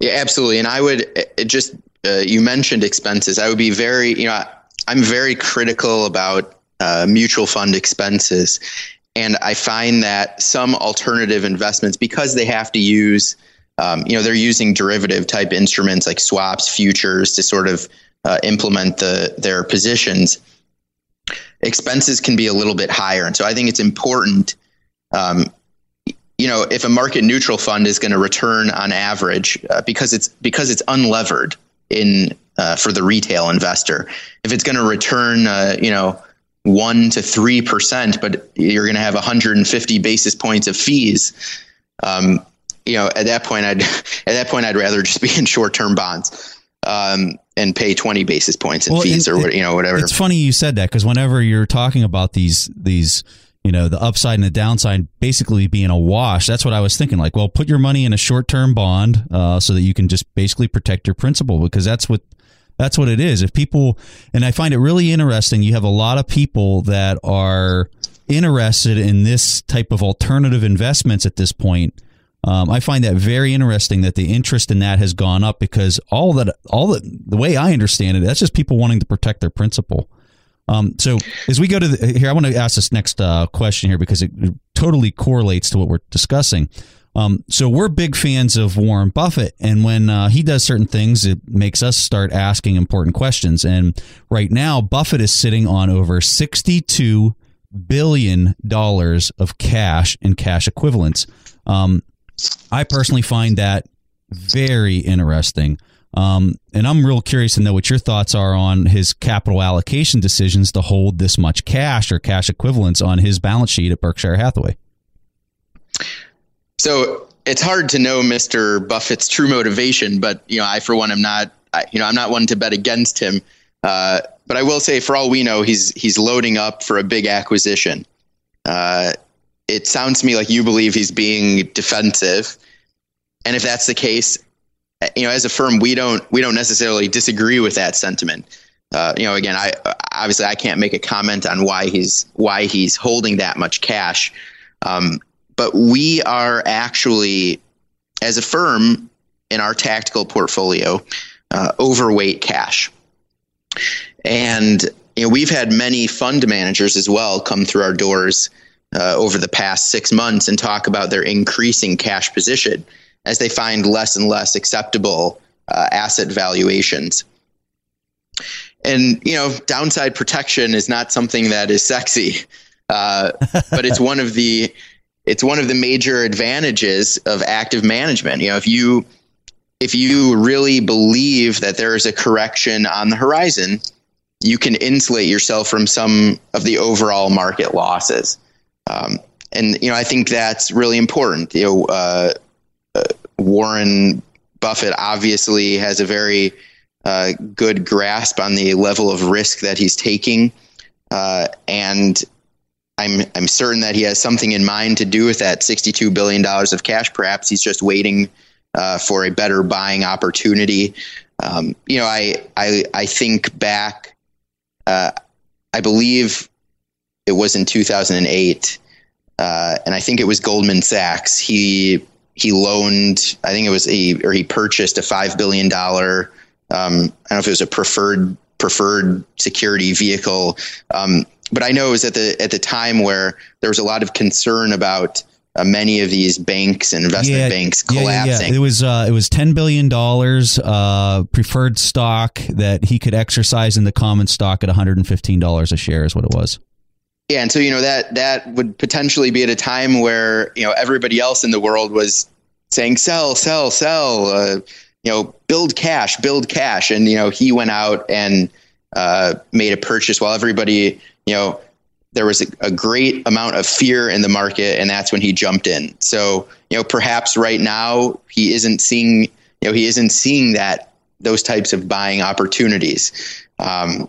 B: Yeah, absolutely. And I would just you mentioned expenses. I would be very you know I'm very critical about mutual fund expenses and I find that some alternative investments, because they have to use, um, you know, they're using derivative type instruments like swaps, futures to sort of uh, implement the their positions. Expenses can be a little bit higher, and so I think it's important. Um, you know, if a market neutral fund is going to return on average, uh, because it's because it's unlevered in uh, for the retail investor, if it's going to return, uh, you know one to three percent, but you're going to have 150 basis points of fees. Um, you know, at that point, I'd at that point I'd rather just be in short-term bonds um, and pay 20 basis points in well, fees it, or you know whatever.
A: It's funny you said that because whenever you're talking about these these you know the upside and the downside basically being a wash that's what i was thinking like well put your money in a short-term bond uh, so that you can just basically protect your principal because that's what that's what it is. If people, and I find it really interesting, you have a lot of people that are interested in this type of alternative investments at this point. Um, I find that very interesting that the interest in that has gone up because all that, all that, the way I understand it, that's just people wanting to protect their principal. Um, so as we go to the, here, I want to ask this next uh, question here because it totally correlates to what we're discussing. Um, so we're big fans of Warren Buffett, and when uh, he does certain things, it makes us start asking important questions. And right now, Buffett is sitting on over sixty-two billion dollars of cash and cash equivalents. Um, I personally find that very interesting. Um, and I'm real curious to know what your thoughts are on his capital allocation decisions to hold this much cash or cash equivalents on his balance sheet at Berkshire Hathaway.
B: So it's hard to know Mr. Buffett's true motivation, but you know, I for one am not, I, you know, I'm not one to bet against him. Uh, but I will say, for all we know, he's he's loading up for a big acquisition. Uh, it sounds to me like you believe he's being defensive, and if that's the case, you know, as a firm, we don't we don't necessarily disagree with that sentiment. Uh, you know, again, I obviously I can't make a comment on why he's why he's holding that much cash, um, but we are actually, as a firm, in our tactical portfolio, uh, overweight cash, and you know we've had many fund managers as well come through our doors uh, over the past six months and talk about their increasing cash position as they find less and less acceptable uh, asset valuations. And you know, downside protection is not something that is sexy, uh, but it's one of the it's one of the major advantages of active management. You know, if you if you really believe that there is a correction on the horizon, you can insulate yourself from some of the overall market losses. Um, and you know, I think that's really important. You know, uh, Warren Buffett obviously has a very uh, good grasp on the level of risk that he's taking, uh, and I'm I'm certain that he has something in mind to do with that 62 billion dollars of cash. Perhaps he's just waiting uh, for a better buying opportunity. Um, you know, I I I think back. Uh, I believe it was in 2008, uh, and I think it was Goldman Sachs. He he loaned, I think it was a, or he purchased a five billion dollar. Um, I don't know if it was a preferred preferred security vehicle, um, but I know it was at the at the time where there was a lot of concern about uh, many of these banks and investment yeah, banks collapsing.
A: Yeah, yeah. It was uh, it was ten billion dollars uh, preferred stock that he could exercise in the common stock at one hundred and fifteen dollars a share is what it was.
B: Yeah, and so you know that that would potentially be at a time where you know everybody else in the world was saying sell, sell, sell, uh, you know, build cash, build cash, and you know he went out and uh, made a purchase while everybody, you know, there was a, a, great amount of fear in the market, and that's when he jumped in. So you know, perhaps right now he isn't seeing, you know, he isn't seeing that those types of buying opportunities. Um,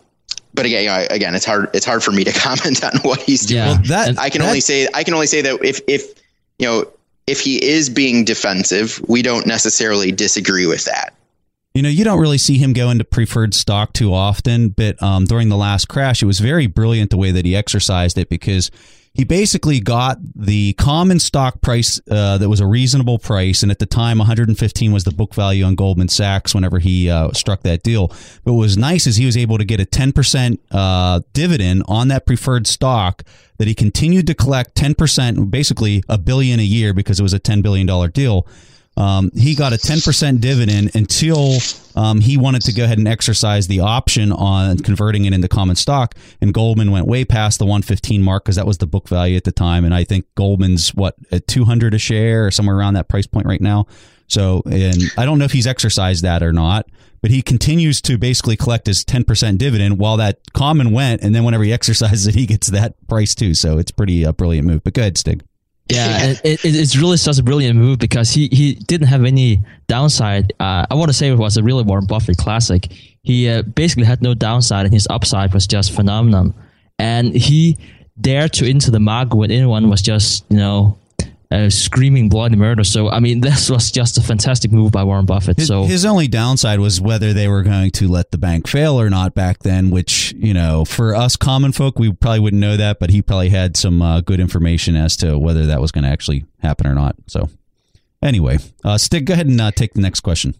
B: but again, you know, again, it's hard. It's hard for me to comment on what he's doing. Yeah, that, I can that, only say I can only say that if if you know if he is being defensive, we don't necessarily disagree with that.
A: You know, you don't really see him go into preferred stock too often, but um, during the last crash, it was very brilliant the way that he exercised it because he basically got the common stock price uh, that was a reasonable price, and at the time, 115 was the book value on Goldman Sachs whenever he uh, struck that deal. But what was nice is he was able to get a 10% uh, dividend on that preferred stock that he continued to collect 10%, basically a billion a year because it was a $10 billion deal um, he got a 10% dividend until um, he wanted to go ahead and exercise the option on converting it into common stock. And Goldman went way past the 115 mark because that was the book value at the time. And I think Goldman's what at 200 a share or somewhere around that price point right now. So, and I don't know if he's exercised that or not, but he continues to basically collect his 10% dividend while that common went. And then whenever he exercises it, he gets that price too. So it's pretty a uh, brilliant move. But go ahead, Stig.
C: Yeah, it, it, it's really such a brilliant move because he, he didn't have any downside. Uh, I want to say it was a really Warren Buffett classic. He uh, basically had no downside, and his upside was just phenomenal. And he dared to into the market when anyone was just you know uh, screaming bloody murder. So I mean, this was just a fantastic move by Warren Buffett.
A: His,
C: so
A: his only downside was whether they were going to let the bank fail or not back then. Which you know, for us common folk, we probably wouldn't know that, but he probably had some uh, good information as to whether that was going to actually happen or not. So anyway, uh, Stig, go ahead and uh, take the next question.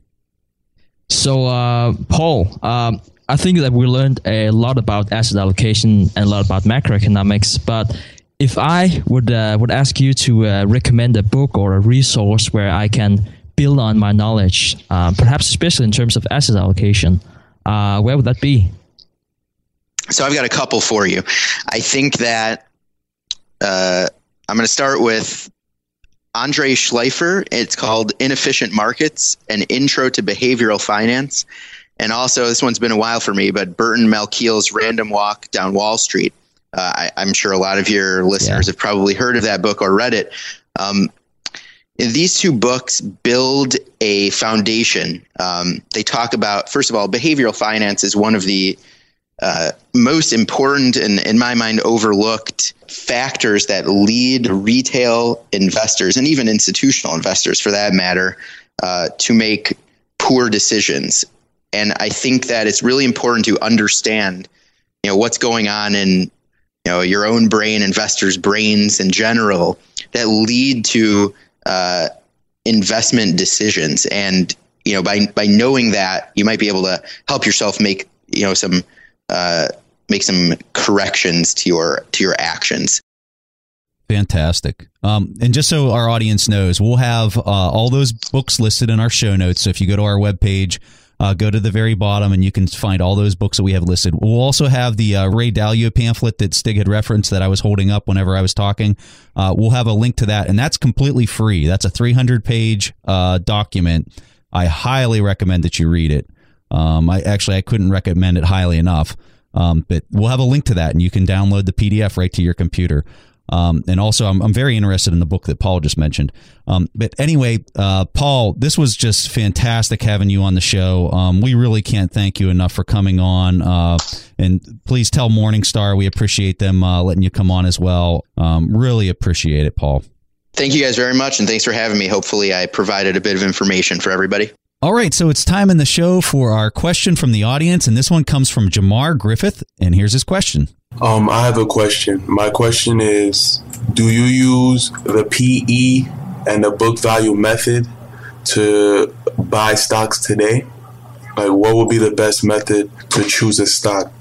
C: So uh, Paul. Um, I think that we learned a lot about asset allocation and a lot about macroeconomics, but if I would uh, would ask you to uh, recommend a book or a resource where I can build on my knowledge, uh, perhaps especially in terms of asset allocation, uh, where would that be?
B: So I've got a couple for you. I think that uh, I'm going to start with Andrei Shleifer. It's called Inefficient Markets An Intro to Behavioral Finance. And also, this one's been a while for me, but Burton Malkiel's Random Walk Down Wall Street. Uh, I, am sure a lot of your listeners yeah. have probably heard of that book or read it. Um, these two books build a foundation. Um, they talk about, first of all, behavioral finance is one of the uh, most important and, in my mind, overlooked factors that lead retail investors and even institutional investors, for that matter, uh, to make poor decisions. And I think that it's really important to understand, you know, what's going on in, you know, your own brain, investors' brains in general, that lead to uh, investment decisions. And you know, by by knowing that, you might be able to help yourself make you know some uh, make some corrections to your to your actions.
A: Fantastic. Um, and just so our audience knows, we'll have uh, all those books listed in our show notes. So if you go to our webpage, uh, go to the very bottom and you can find all those books that we have listed. We'll also have the uh, Ray Dalio pamphlet that Stig had referenced that I was holding up whenever I was talking. Uh, we'll have a link to that, and that's completely free. That's a 300 page uh, document. I highly recommend that you read it. Um, I actually I couldn't recommend it highly enough. Um, but we'll have a link to that, and you can download the PDF right to your computer. Um, and also, I'm, I'm very interested in the book that Paul just mentioned. Um, but anyway, uh, Paul, this was just fantastic having you on the show. Um, we really can't thank you enough for coming on. Uh, and please tell Morningstar we appreciate them uh, letting you come on as well. Um, really appreciate it, Paul.
B: Thank you guys very much, and thanks for having me. Hopefully, I provided a bit of information for everybody.
A: All right, so it's time in the show for our question from the audience, and this one comes from Jamar Griffith, and here's his question.
H: Um, I have a question. My question is Do you use the PE and the book value method to buy stocks today? Like, what would be the best method to choose a stock?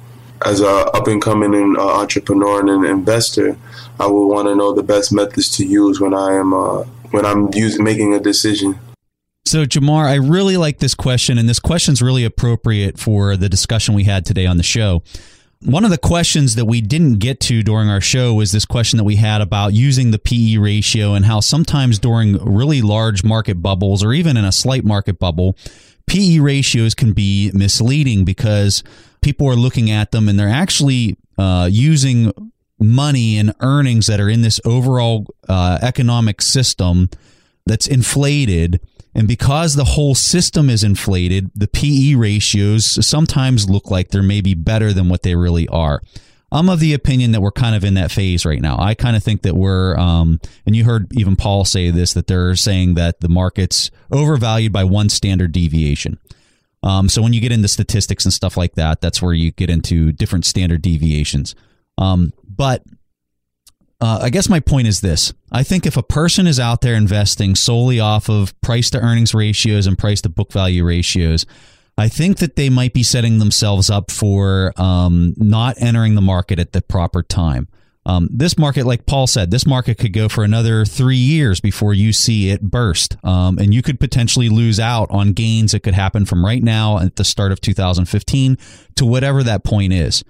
H: As a up and coming uh, entrepreneur and an investor, I would want to know the best methods to use when I am uh, when I'm using making a decision.
A: So, Jamar, I really like this question, and this question is really appropriate for the discussion we had today on the show. One of the questions that we didn't get to during our show was this question that we had about using the PE ratio and how sometimes during really large market bubbles or even in a slight market bubble, PE ratios can be misleading because people are looking at them and they're actually uh, using money and earnings that are in this overall uh, economic system that's inflated and because the whole system is inflated, the PE ratios sometimes look like they're maybe better than what they really are. I'm of the opinion that we're kind of in that phase right now. I kind of think that we're, um, and you heard even Paul say this, that they're saying that the market's overvalued by one standard deviation. Um, so when you get into statistics and stuff like that, that's where you get into different standard deviations. Um, but uh, I guess my point is this. I think if a person is out there investing solely off of price to earnings ratios and price to book value ratios, I think that they might be setting themselves up for um, not entering the market at the proper time. Um, this market, like Paul said, this market could go for another three years before you see it burst. Um, and you could potentially lose out on gains that could happen from right now at the start of 2015 to whatever that point is.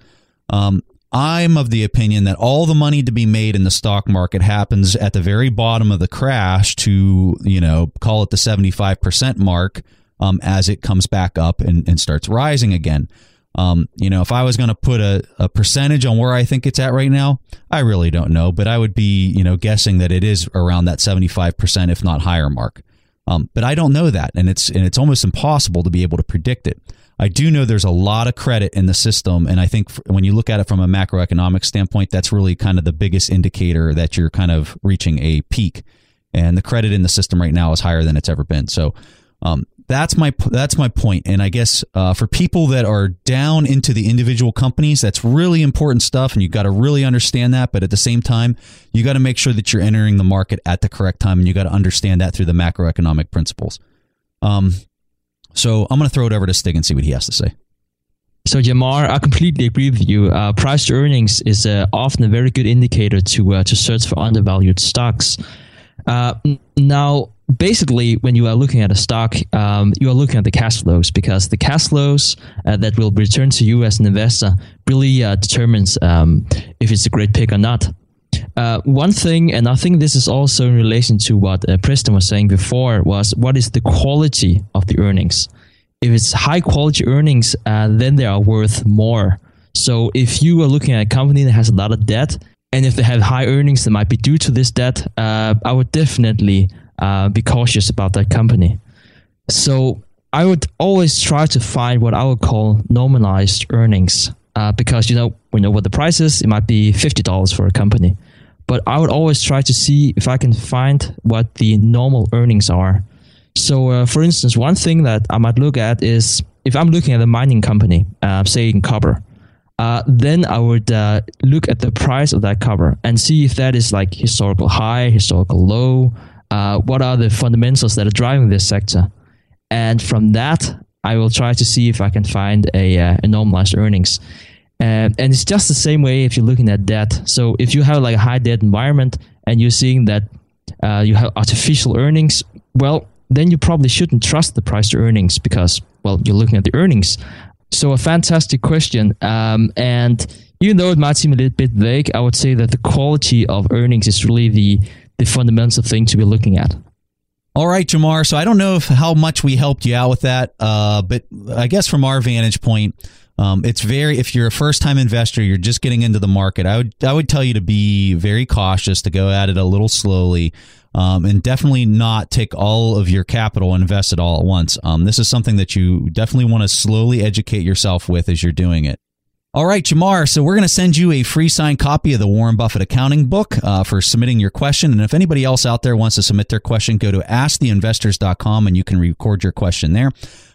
A: Um, I'm of the opinion that all the money to be made in the stock market happens at the very bottom of the crash to, you know, call it the 75% mark um, as it comes back up and, and starts rising again. Um, you know, if I was going to put a, a percentage on where I think it's at right now, I really don't know, but I would be, you know, guessing that it is around that 75%, if not higher mark. Um, but I don't know that. And it's, and it's almost impossible to be able to predict it. I do know there's a lot of credit in the system. And I think when you look at it from a macroeconomic standpoint, that's really kind of the biggest indicator that you're kind of reaching a peak. And the credit in the system right now is higher than it's ever been. So, um, that's my that's my point. And I guess uh, for people that are down into the individual companies, that's really important stuff, and you've got to really understand that. But at the same time, you got to make sure that you're entering the market at the correct time, and you got to understand that through the macroeconomic principles. Um, so I'm going to throw it over to Stig and see what he has to say.
C: So Jamar, I completely agree with you. Uh, price to earnings is uh, often a very good indicator to uh, to search for undervalued stocks. Uh, now, basically, when you are looking at a stock, um, you are looking at the cash flows because the cash flows uh, that will return to you as an investor really uh, determines um, if it's a great pick or not. Uh, one thing, and I think this is also in relation to what uh, Preston was saying before, was what is the quality of the earnings? If it's high quality earnings, uh, then they are worth more. So if you are looking at a company that has a lot of debt, and if they have high earnings that might be due to this debt, uh, I would definitely uh, be cautious about that company. So I would always try to find what I would call normalized earnings uh, because you know we know what the price is. It might be fifty dollars for a company, but I would always try to see if I can find what the normal earnings are. So, uh, for instance, one thing that I might look at is if I'm looking at a mining company, uh, say in copper, uh, then I would uh, look at the price of that copper and see if that is like historical high, historical low. Uh, what are the fundamentals that are driving this sector? And from that, I will try to see if I can find a, uh, a normalized earnings. and it's just the same way if you're looking at debt. So if you have like a high debt environment and you're seeing that uh, you have artificial earnings, well, then you probably shouldn't trust the price to earnings because, well, you're looking at the earnings. So a fantastic question. Um, and even though it might seem a little bit vague, I would say that the quality of earnings is really the the fundamental thing to be looking at.
A: All right, Jamar. So I don't know if, how much we helped you out with that, uh, but I guess from our vantage point, um, it's very. If you're a first time investor, you're just getting into the market. I would I would tell you to be very cautious, to go at it a little slowly, um, and definitely not take all of your capital and invest it all at once. Um, this is something that you definitely want to slowly educate yourself with as you're doing it. All right, Jamar. So we're going to send you a free signed copy of the Warren Buffett accounting book uh, for submitting your question. And if anybody else out there wants to submit their question, go to asktheinvestors.com and you can record your question there.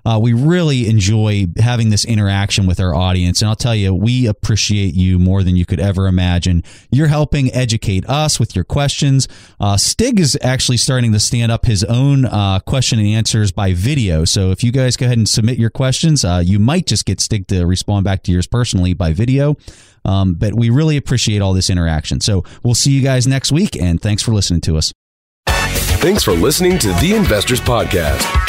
A: Uh, we really enjoy having this interaction with our audience. And I'll tell you, we appreciate you more than you could ever imagine. You're helping educate us with your questions. Uh, Stig is actually starting to stand up his own uh, question and answers by video. So if you guys go ahead and submit your questions, uh, you might just get Stig to respond back to yours personally by video. Um, but we really appreciate all this interaction. So we'll see you guys next week, and thanks for listening to us.
I: Thanks for listening to The Investors Podcast.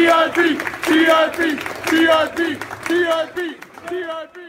I: TRP, TRP, TRP, TRP, TRP.